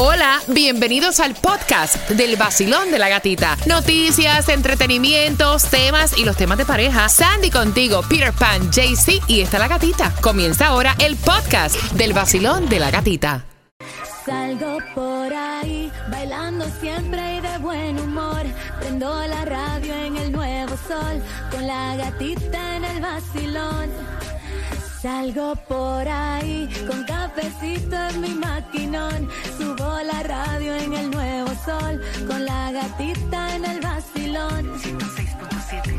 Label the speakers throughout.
Speaker 1: Hola, bienvenidos al podcast del vacilón de la gatita. Noticias, entretenimientos, temas y los temas de pareja. Sandy contigo, Peter Pan, JC y está la gatita. Comienza ahora el podcast del vacilón de la gatita.
Speaker 2: Salgo por ahí, bailando siempre y de buen humor. Prendo la radio en el nuevo sol, con la gatita en el vacilón. Salgo por ahí, con cafecito en mi maquinón. Subo la radio en el nuevo sol, con la gatita en el vacilón.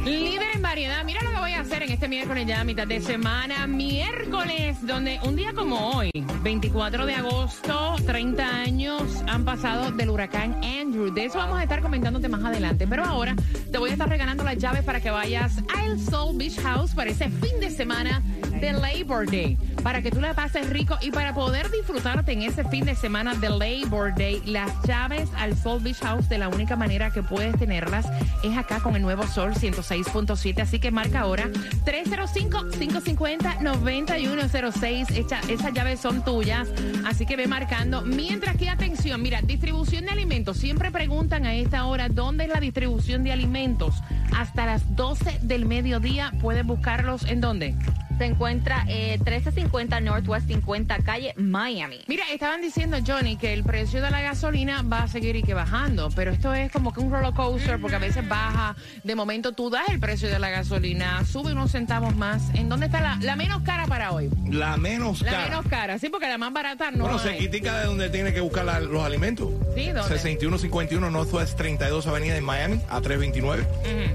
Speaker 1: Líder en variedad. Mira lo que voy a hacer en este miércoles ya, mitad de semana. Miércoles, donde un día como hoy, 24 de agosto, 30 años han pasado del huracán Andrew. De eso vamos a estar comentándote más adelante. Pero ahora te voy a estar regalando las llaves para que vayas a El Soul Beach House para ese fin de semana de Labor Day. Para que tú la pases rico y para poder disfrutarte en ese fin de semana de Labor Day, las llaves al Soul Beach House de la única manera que puedes tenerlas es acá con el nuevo Sol 106.7. Así que marca ahora 305-550-9106. Esas llaves son tuyas. Así que ve marcando. Mientras que, atención, mira, distribución de alimentos. Siempre preguntan a esta hora dónde es la distribución de alimentos. Hasta las 12 del mediodía puedes buscarlos en dónde.
Speaker 3: Se encuentra eh, 1350 Northwest 50 calle Miami.
Speaker 1: Mira, estaban diciendo, Johnny, que el precio de la gasolina va a seguir y que bajando, pero esto es como que un roller coaster porque a veces baja, de momento tú das el precio de la gasolina, sube unos centavos más. ¿En dónde está la, la menos cara para hoy?
Speaker 4: La menos
Speaker 1: La
Speaker 4: cara.
Speaker 1: menos cara, sí, porque la más barata no
Speaker 4: bueno, se critica de donde tiene que buscar la- los alimentos.
Speaker 1: Sí, ¿dónde?
Speaker 4: 6151 Northwest 32 Avenida en Miami a 329.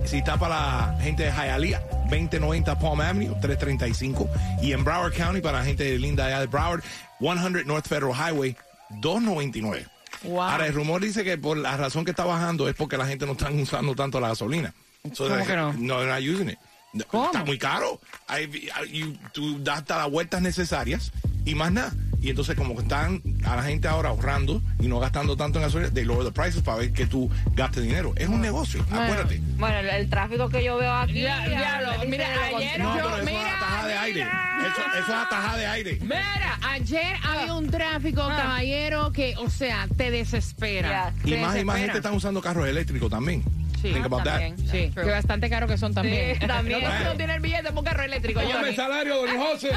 Speaker 4: Si está para la gente de Hialeah, 2090 Palm Avenue, 335. Y en Broward County, para la gente linda allá de Broward, 100 North Federal Highway, 299.
Speaker 1: Wow.
Speaker 4: Ahora, el rumor dice que por la razón que está bajando es porque la gente no está usando tanto la gasolina. So,
Speaker 1: ¿Cómo que no?
Speaker 4: No, they're not using it.
Speaker 1: ¿Cómo?
Speaker 4: Está muy caro. Hay- tú das hasta las vueltas necesarias y más nada. Y entonces como que están a la gente ahora ahorrando y no gastando tanto en gasolina, they lower the prices para ver que tú gastes dinero. Es un negocio, acuérdate.
Speaker 3: Bueno, el, el tráfico que yo veo aquí.
Speaker 1: Ya, mira, ayer
Speaker 3: contrario.
Speaker 4: No,
Speaker 1: yo-
Speaker 4: pero eso
Speaker 1: mira,
Speaker 4: es atajada de aire. Eso, eso es atajada de aire.
Speaker 1: Mira, ayer había un tráfico,
Speaker 3: Ah.
Speaker 1: caballero, que, o sea, te desespera.
Speaker 3: Ya.
Speaker 4: Y
Speaker 1: Te
Speaker 4: más y más
Speaker 1: desespera.
Speaker 4: gente están usando carros eléctricos también.
Speaker 1: Sí.
Speaker 4: Think about that.
Speaker 3: También.
Speaker 1: Sí,
Speaker 3: True.
Speaker 1: que bastante caro que son también.
Speaker 3: Sí, también.
Speaker 1: No, no tiene el billete para un carro eléctrico. Johnny.
Speaker 4: salario, don José.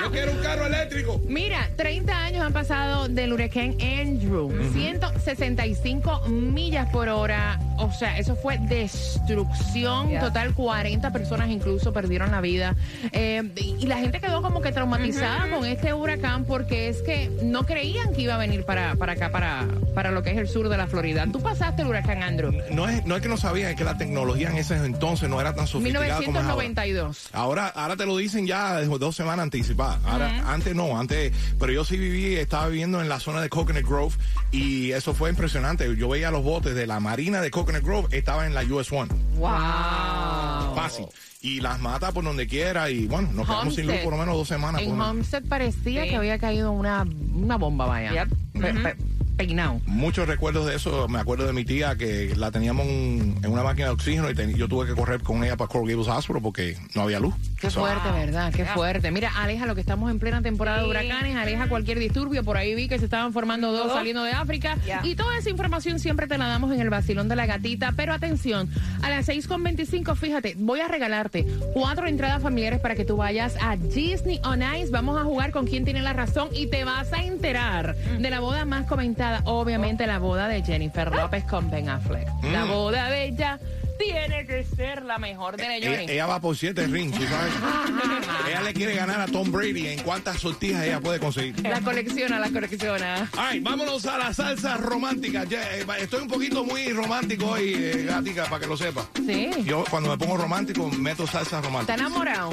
Speaker 4: Yo quiero un carro eléctrico.
Speaker 1: Mira, 30 años han pasado del huracán Andrew. 165 millas por hora. O sea, eso fue destrucción
Speaker 3: Yeah.
Speaker 1: total. 40 personas incluso perdieron la vida. Eh, y la gente quedó como que traumatizada con este huracán porque es que no creían que iba a venir para, para acá, para, para lo que es el sur de la Florida. Tú pasaste el huracán Andrew.
Speaker 4: No es, no es que no sabían, es que la tecnología en ese entonces no era tan sofisticada como es ahora.
Speaker 1: 1992.
Speaker 4: Ahora, ahora te lo dicen ya dos semanas anticipadas. Ahora, antes no, antes, pero yo sí viví, estaba viviendo en la zona de Coconut Grove y eso fue impresionante. Yo veía los botes de la marina de Coconut Grove, estaba en la US One.
Speaker 1: Wow.
Speaker 4: Fácil. Y las mata por donde quiera y bueno, nos quedamos sin luz por lo menos dos semanas.
Speaker 1: En. Homestead parecía
Speaker 3: Sí.
Speaker 1: que había caído una, una bomba, vaya.
Speaker 3: Yep.
Speaker 1: Peinado.
Speaker 4: Muchos recuerdos de eso. Me acuerdo de mi tía que la teníamos en, en una máquina de oxígeno y ten- yo tuve que correr con ella para Coral Gables Hospital porque no había luz.
Speaker 1: Qué
Speaker 4: So,
Speaker 1: fuerte, ¿verdad? Qué
Speaker 3: Yeah.
Speaker 1: fuerte. Mira, aleja lo que estamos en plena temporada de huracanes, aleja cualquier disturbio. Por ahí vi que se estaban formando dos
Speaker 3: Todo.
Speaker 1: saliendo de África.
Speaker 3: Yeah.
Speaker 1: Y toda esa información siempre te la damos en el vacilón de la gatita. Pero atención, a las 6.25, fíjate, voy a regalarte cuatro entradas familiares para que tú vayas a Disney on Ice. Vamos a jugar con quién tiene la razón y te vas a enterar de la boda más comentada. Obviamente la boda de Jennifer López con Ben Affleck. La boda de ella tiene que ser la mejor de la
Speaker 4: Ella, ella va por siete rings, ¿sí sabes? ella le quiere ganar a Tom Brady en cuántas sortijas ella puede conseguir.
Speaker 1: La colecciona, la colecciona.
Speaker 4: Ay, vámonos a la salsa romántica. Ya, eh, estoy un poquito muy romántico hoy, eh, gatica, para que lo sepa.
Speaker 1: Sí.
Speaker 4: Yo cuando me pongo romántico meto salsa
Speaker 1: ¿Está
Speaker 4: romántica.
Speaker 1: enamorado?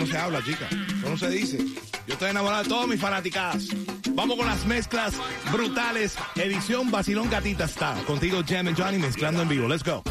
Speaker 4: No se habla, chica. No se dice. Yo estoy enamorado de todas mis fanaticadas. Vamos con las mezclas brutales. Edición Basilón Gatita está. Contigo Jam and Johnny mezclando en vivo. Let's go.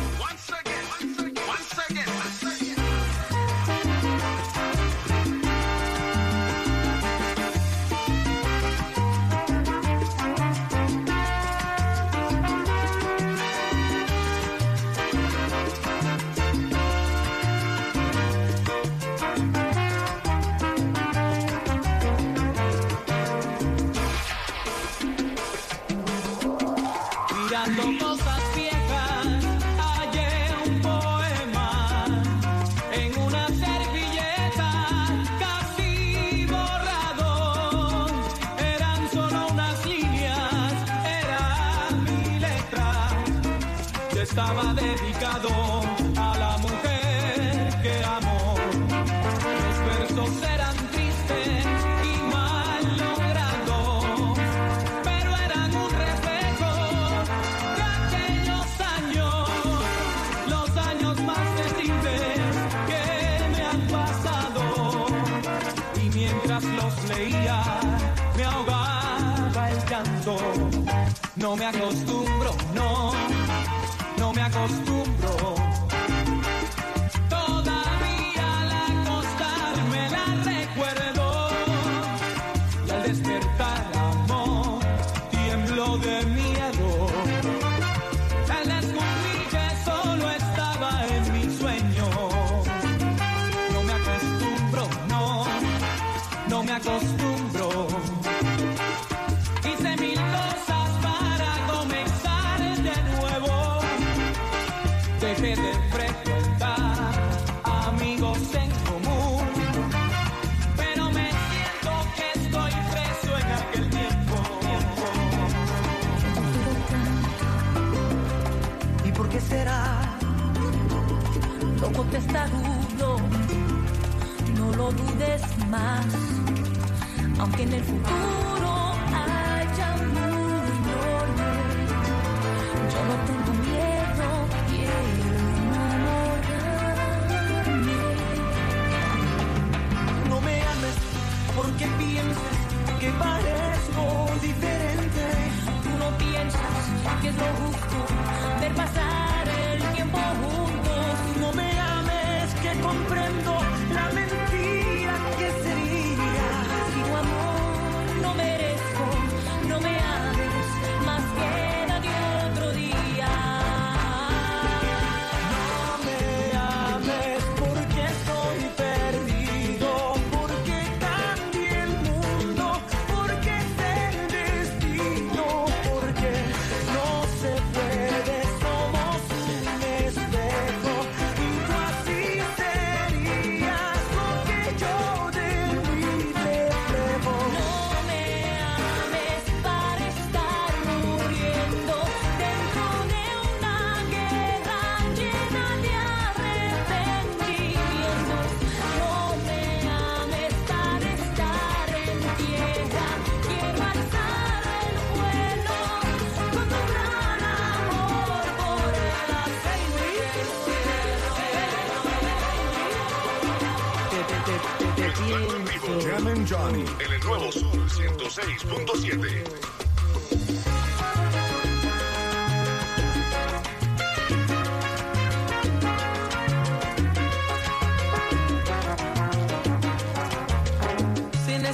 Speaker 5: testarudo, no lo dudes más, aunque en el futuro haya muros, yo no tengo miedo, quiero enamorarme.
Speaker 6: No me ames porque pienses que parezco diferente,
Speaker 5: tú no piensas que es lo justo ver pasar el tiempo
Speaker 6: justo comprendo
Speaker 7: Siento. Llamen Johnny en el nuevo Sur 106.7.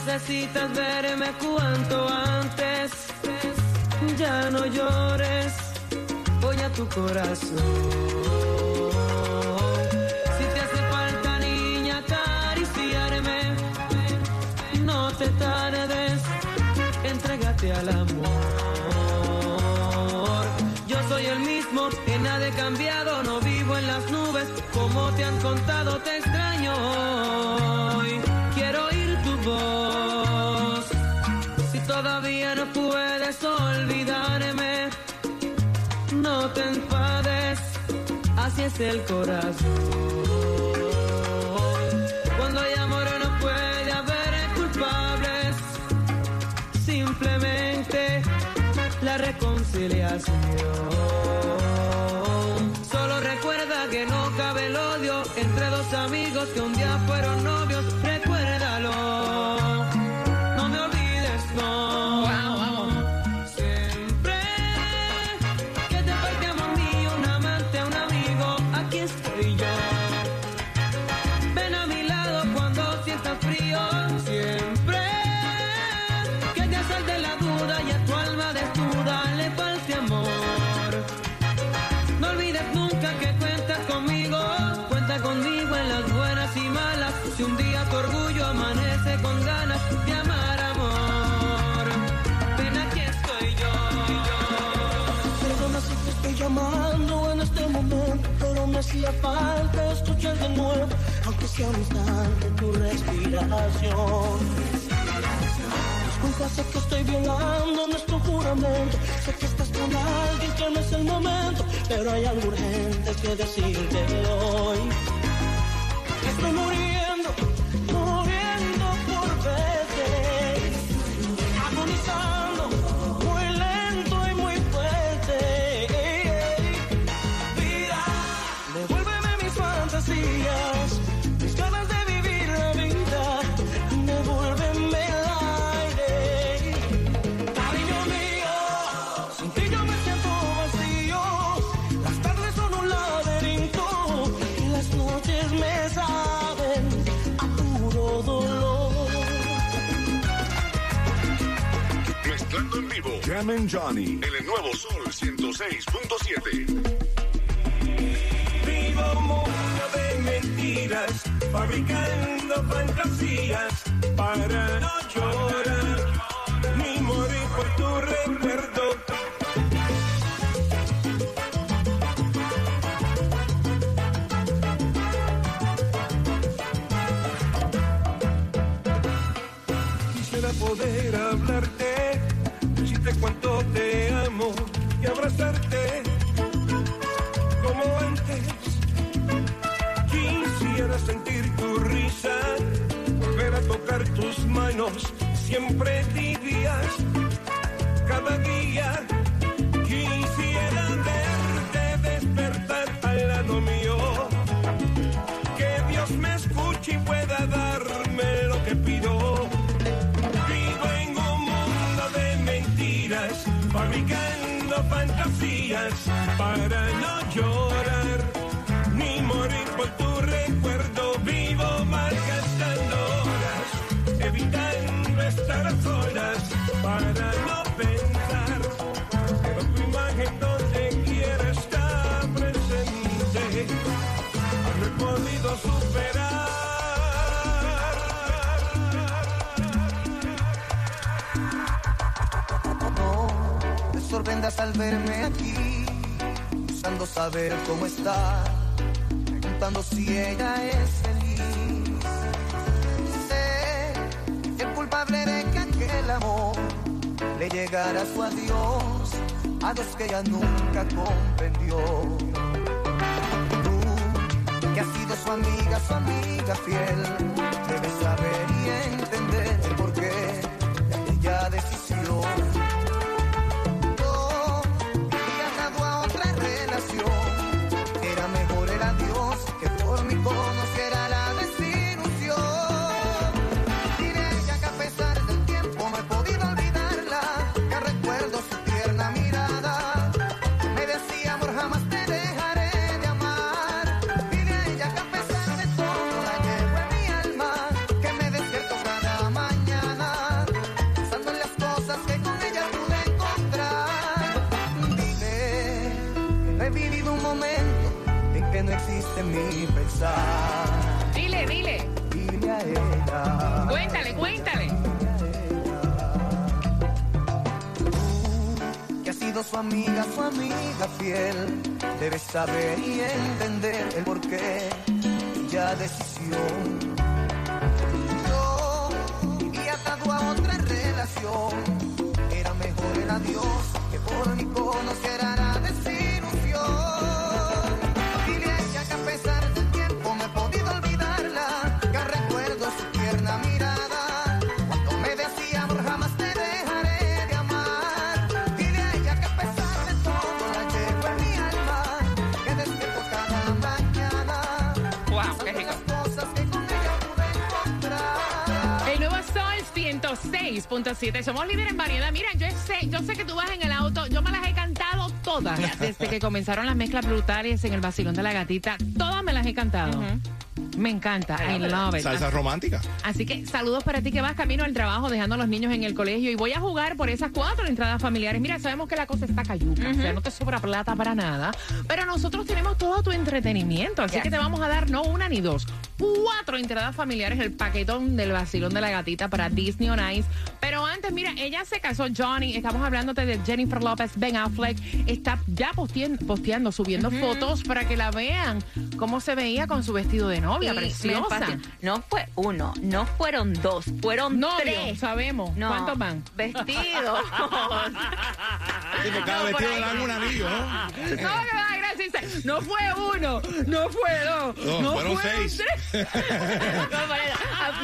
Speaker 6: necesitas verme cuanto antes. Ya no llores, voy a tu corazón. al amor. Yo soy el mismo, en nada he cambiado, no vivo en las nubes, como te han contado, te extraño hoy. Quiero oír tu voz. Si todavía no puedes olvidarme, no te enfades, así es el corazón. Solo recuerda que no cabe el odio entre dos amigos que un día fueron novios.
Speaker 8: Hacía falta escuchar de nuevo, aunque sea un instante tu respiración. Disculpa, sé que estoy violando nuestro juramento. Sé que estás con alguien que no es el momento, pero hay algo urgente que decirte hoy.
Speaker 9: En vivo. Jam and Johnny. En el nuevo Sol 106.7.
Speaker 8: Vivo un mundo de mentiras, fabricando fantasías para no llorar, ni morir por tu recuerdo. Poder hablarte, manos, siempre tibias, cada día. Quisiera verte despertar al lado mío, que Dios me escuche y pueda darme lo que pido. Vivo en un mundo de mentiras, fabricando fantasías para no
Speaker 10: sorprendas al verme aquí, buscando saber cómo está, preguntando si ella es feliz. Sé que el culpable de que aquel amor le llegara su adiós, adiós que ella nunca comprendió. Tú, que has sido su amiga, su amiga fiel, debes saber y entender he vivido un momento en que no existe mi pensar.
Speaker 1: Dile, dile.
Speaker 10: Dile a ella.
Speaker 1: Cuéntale, cuéntale.
Speaker 10: que ha sido su amiga, su amiga fiel. Debes saber y entender el porqué y ya decisión. Yo vivía atado a otra relación. Era mejor el adiós que por mí conociera
Speaker 1: 106.7. Somos líderes en variedad. Mira, yo sé, yo sé que tú vas en el auto. Yo me las he cantado todas desde que comenzaron las mezclas brutales en el vacilón de la gatita. Todas me las he cantado. Me encanta. I love it.
Speaker 11: Salsa romántica.
Speaker 1: Así que saludos para ti que vas camino al trabajo dejando a los niños en el colegio y voy a jugar por esas cuatro entradas familiares. Mira, sabemos que la cosa está cayuca, o sea, no te sobra plata para nada, pero nosotros tenemos todo tu entretenimiento, así
Speaker 3: Yes.
Speaker 1: que te vamos a dar no una ni dos, cuatro entradas familiares, el paquetón del vacilón de la gatita para Disney on Ice. Pero antes, mira, ella se casó, Johnny, estamos hablándote de Jennifer López, Ben Affleck, está ya posteando, subiendo fotos para que la vean cómo se veía con su vestido de novia,
Speaker 3: Me
Speaker 1: preciosa.
Speaker 3: No fue uno, no fueron dos, fueron
Speaker 1: Novio,
Speaker 3: tres.
Speaker 1: sabemos.
Speaker 3: No,
Speaker 1: ¿Cuántos van?
Speaker 3: Vestidos.
Speaker 11: Sí, por cada
Speaker 3: No,
Speaker 11: vestido le dan un anillo, ¿no?
Speaker 1: No, que va, gracias. No fue uno, no fue dos,
Speaker 11: No,
Speaker 1: no,
Speaker 11: fueron
Speaker 1: fueron
Speaker 11: seis.
Speaker 1: tres.
Speaker 3: No,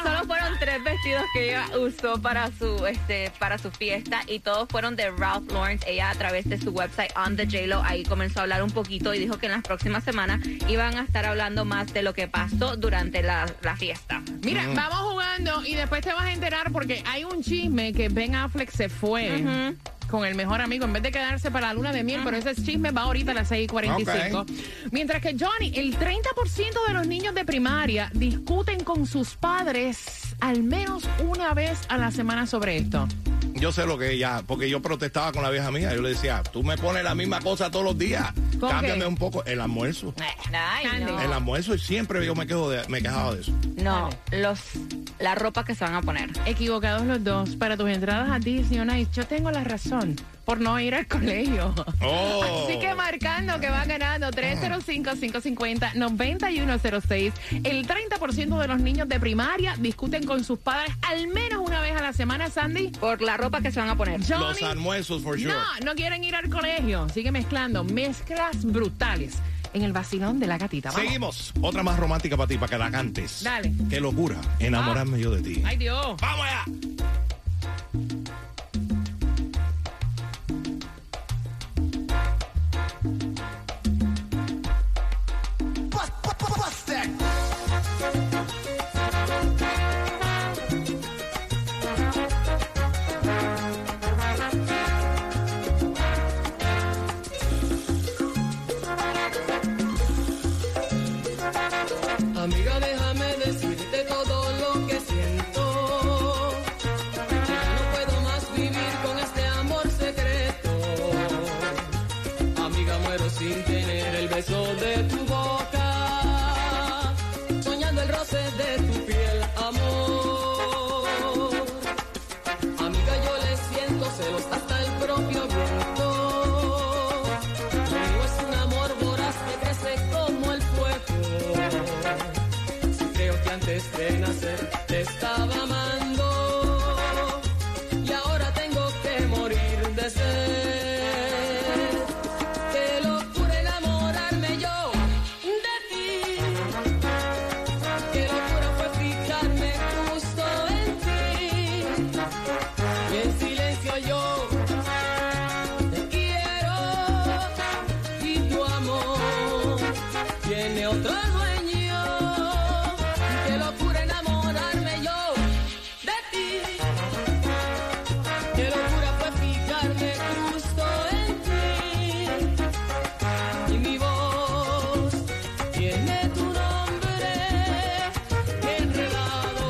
Speaker 3: Solo fueron tres vestidos que ella usó para su este para su fiesta y todos fueron de Ralph Lauren. Ella a través de su website On The JLo ahí comenzó a hablar un poquito y dijo que en las próximas semanas iban a estar hablando más de lo que pasó durante la, la fiesta.
Speaker 1: Mira, vamos jugando y después te vas a enterar porque hay un chisme que Ben Affleck se fue. Con el mejor amigo, en vez de quedarse para la luna de miel, pero ese chisme va ahorita a las 6:45. Mientras que Johnny, el 30% de los niños de primaria discuten con sus padres al menos una vez a la semana sobre esto.
Speaker 11: Yo sé lo que ella, porque yo protestaba con la vieja mía. Yo le decía, tú me pones la misma cosa todos los días.
Speaker 1: ¿Con
Speaker 11: Cámbiame
Speaker 1: qué?
Speaker 11: un poco el almuerzo.
Speaker 3: Ay, no.
Speaker 11: El almuerzo y siempre yo me quejo de, me quejaba de eso.
Speaker 3: No, los la ropa que se van a poner.
Speaker 1: Equivocados los dos. Para tus entradas a Disney on Ice, yo tengo la razón por no ir al colegio.
Speaker 11: Oh.
Speaker 1: Así que marcando que va ganando 305-550-9106. El 30% de los niños de primaria discuten con sus padres al menos una vez a la semana, Sandy.
Speaker 3: Por la ropa que se van a poner.
Speaker 11: Los almuerzos, for sure.
Speaker 1: no, no quieren ir al colegio. Sigue mezclando mezclas brutales en el vacilón de la gatita. Vamos.
Speaker 11: Seguimos. Otra más romántica para ti, para que la cantes.
Speaker 1: Dale.
Speaker 11: Qué locura enamorarme yo de ti.
Speaker 1: Ay, Dios.
Speaker 11: ¡Vamos allá!
Speaker 12: Otro dueño. Qué locura enamorarme yo de ti. Qué locura fue fijarme justo en ti. Y mi voz tiene tu nombre enredado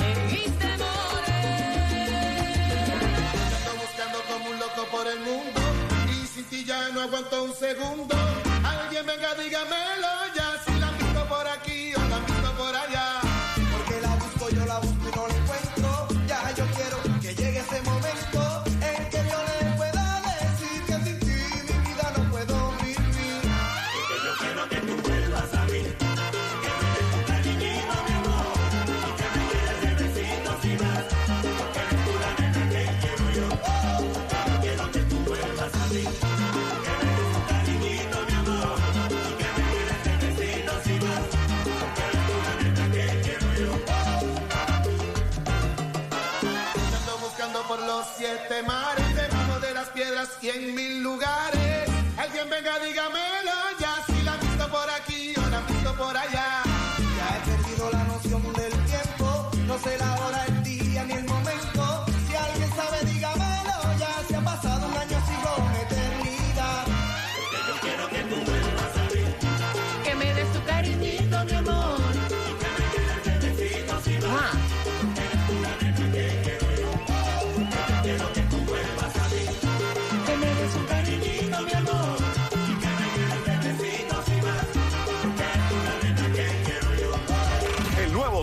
Speaker 12: en mis temores.
Speaker 13: Ando buscando como un loco por el mundo y sin ti ya no aguanto un segundo.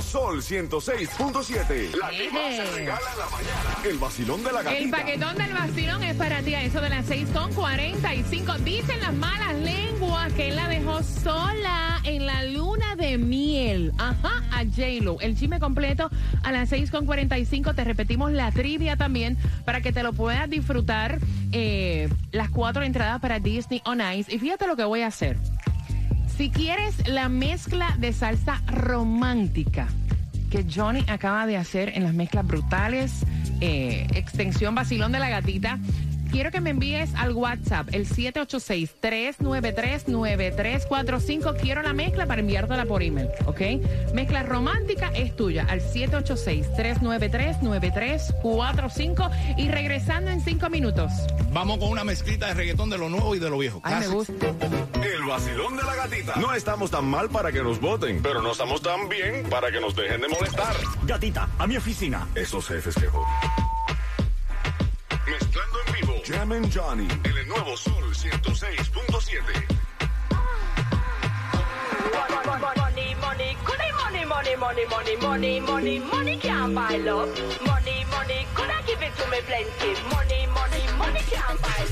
Speaker 9: Sol 106.7. La que más se regala en la mañana. El vacilón de la gatita.
Speaker 1: El paquetón del vacilón es para ti a eso de las 6 con 45. Dicen las malas lenguas que él la dejó sola en la luna de miel. Ajá, a J-Lo. El chisme completo a las 6 con 45. Te repetimos la trivia también para que te lo puedas disfrutar. eh, las cuatro entradas para Disney on Ice. Y fíjate lo que voy a hacer. Si quieres la mezcla de salsa romántica que Johnny acaba de hacer en las mezclas brutales, eh, extensión vacilón de la gatita, quiero que me envíes al WhatsApp el 786-393-9345. Quiero la mezcla para enviártela por email, ¿ok? Mezcla romántica es tuya al 786-393-9345 y regresando en cinco minutos.
Speaker 4: Vamos con una mezclita de reggaetón de lo nuevo y de lo viejo.
Speaker 1: Ay, me gusta.
Speaker 9: El vacilón de la gatita. No estamos tan mal para que nos voten, pero no estamos tan bien para que nos dejen de molestar.
Speaker 14: Gatita, a mi oficina.
Speaker 9: Esos jefes que joden. Jam Johnny. En el nuevo Sol 106.7.
Speaker 5: Money, money, money, money, money, money buy. Money, money, I it to me? Money, money, money buy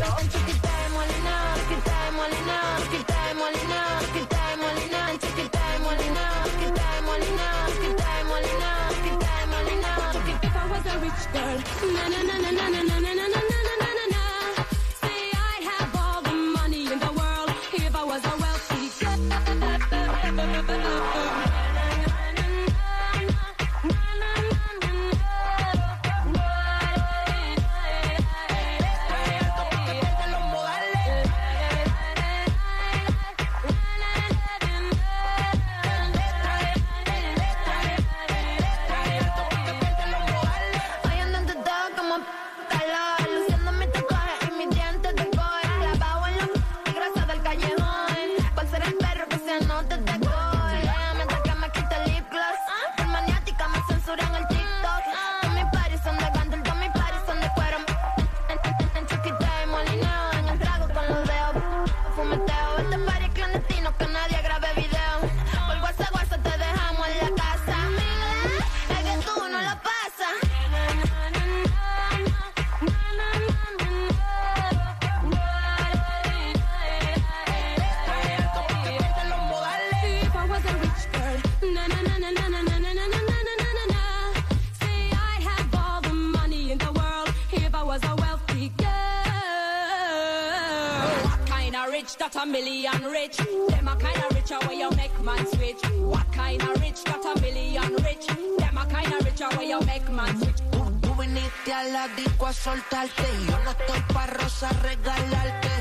Speaker 5: that a million rich? Them a kind of richer where you make man switch. What kind of rich that a million rich? Them a kind of richer where you make man switch.
Speaker 15: Tú viniste a la disco a soltarte yo no estoy pa' rosa regalarte.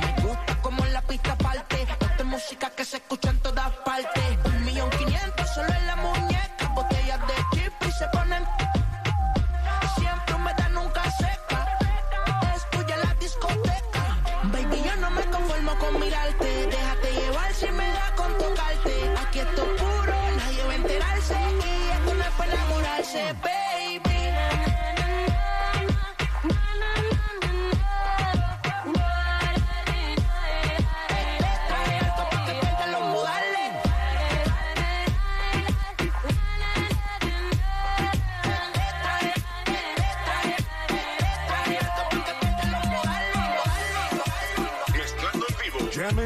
Speaker 15: Me gusta como la pista parte, esta es música que se escucha en todas partes. Solo en la muñeca, botellas de chip y se ponen. Siempre humedad nunca seca, es tuya la discoteca. Baby, yo no me conformo con mirarte, déjate llevar si me da con tocarte. Aquí esto es puro, nadie va a enterarse y esto no es para enamorarse, baby.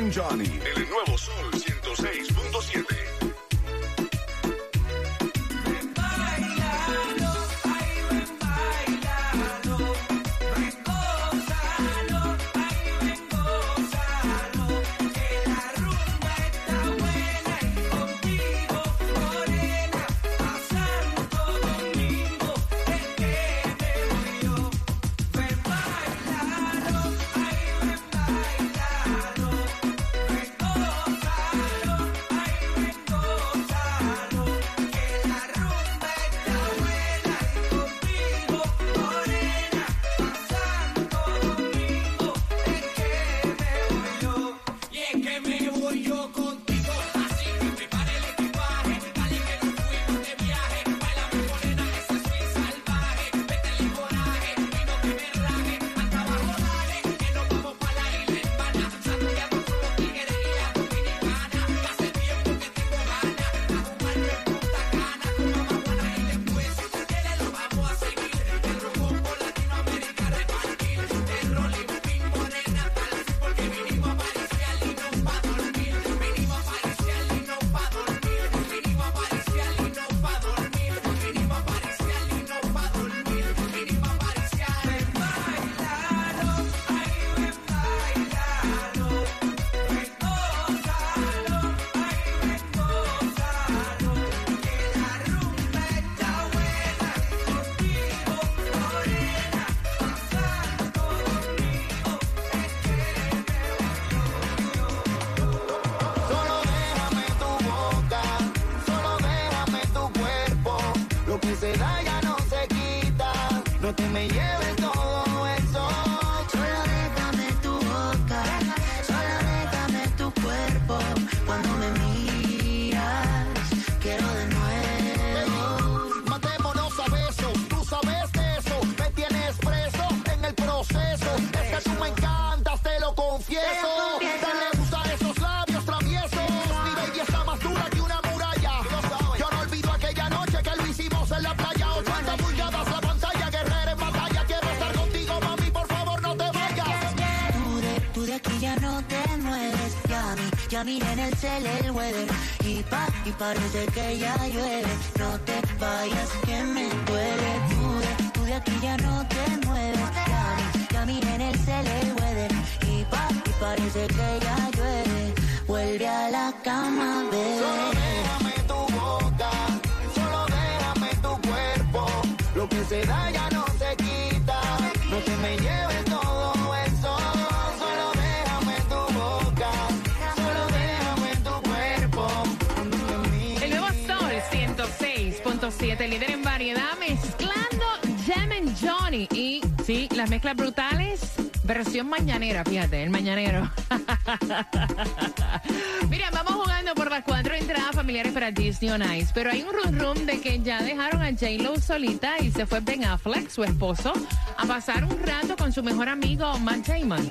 Speaker 9: Johnny. El nuevo Sol
Speaker 16: Ya miré en el cel el weather. Y pa, y parece que ya llueve. No te vayas, que me duele. Tú de, tú de aquí ya no te mueves. Ya ya miré en el cel el weather. Y pa, y parece que ya llueve. Vuelve a la cama,
Speaker 17: Solo
Speaker 16: bebé.
Speaker 17: déjame tu boca, solo déjame tu cuerpo. Lo que se da ya
Speaker 1: Y sí, las mezclas brutales, versión mañanera, fíjate, el mañanero. Mira, vamos jugando por las cuatro entradas familiares para Disney on Ice. Pero hay un rum rum de que ya dejaron a J-Lo solita y se fue Ben Affleck, su esposo, a pasar un rato con su mejor amigo Matt Damon.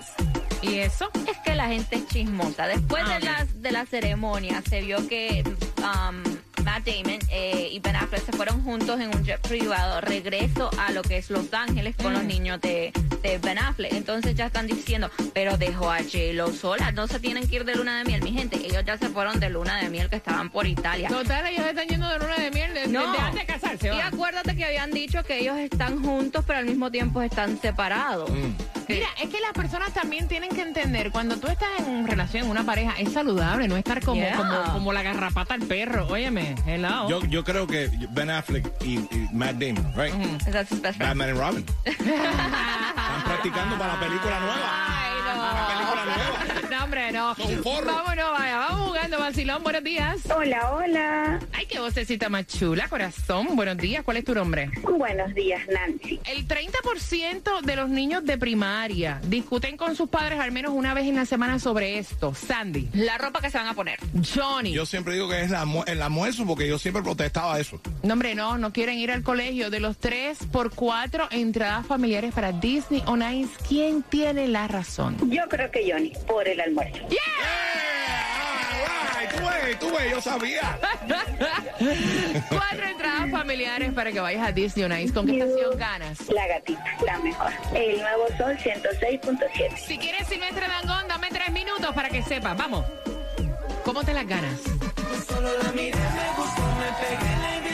Speaker 1: ¿Y eso?
Speaker 3: Es que la gente es chismosa. Después
Speaker 1: Ah,
Speaker 3: de,
Speaker 1: ok.
Speaker 3: la, de la ceremonia se vio que um, Matt Damon eh, y Ben Affleck se fueron juntos en un jet privado, regreso a lo que es Los Ángeles con
Speaker 1: Mm.
Speaker 3: los niños de, de Ben Affleck. Entonces ya están diciendo, pero dejó a J-Lo sola, no se tienen que ir de luna de miel, mi gente. Ellos ya se fueron de luna de miel que estaban por Italia.
Speaker 1: Total, ellos están yendo de luna de miel desde
Speaker 3: No.
Speaker 1: antes de casarse.
Speaker 3: Y
Speaker 1: va.
Speaker 3: acuérdate que habían dicho que ellos están juntos, pero al mismo tiempo están separados.
Speaker 1: Mira, es que las personas también tienen que entender, cuando tú estás en relación, una pareja, es saludable, no estar como,
Speaker 3: Yeah.
Speaker 1: como, como la garrapata al perro. Óyeme, hello.
Speaker 4: Yo, yo creo que Ben Affleck y, y Matt Damon, right?
Speaker 3: That's his best friend.
Speaker 4: Batman and Robin. Están practicando para la película nueva.
Speaker 1: Ay,
Speaker 4: La película nueva.
Speaker 1: no. No, hombre, no.
Speaker 4: Son forros.
Speaker 1: Vámonos, vaya, vamos jugando, buenos días.
Speaker 18: Hola, hola.
Speaker 1: Ay, qué vocecita más chula, corazón. Buenos días, ¿cuál es tu nombre?
Speaker 18: Buenos días, Nancy.
Speaker 1: El 30% de los niños de primaria discuten con sus padres al menos una vez en la semana sobre esto. Sandy,
Speaker 3: La ropa que se van a poner.
Speaker 1: Johnny.
Speaker 4: Yo siempre digo que es la el almuerzo porque yo siempre protestaba eso.
Speaker 1: No, hombre, no, no quieren ir al colegio. De los tres por cuatro entradas familiares para Disney on Ice, ¿quién tiene la razón?
Speaker 18: Yo creo que Johnny, por el almuerzo.
Speaker 4: Tú ves, tú ves, yo sabía.
Speaker 1: Cuatro entradas familiares para que vayas a Disney on Ice. ¿Con qué estación ganas?
Speaker 18: La gatita, la mejor. El nuevo sol 106.7.
Speaker 1: Si quieres Silvestre Dangón, dame tres minutos para que sepas. Vamos. ¿Cómo te las ganas?
Speaker 19: Solo la miré, me gustó, me pegué,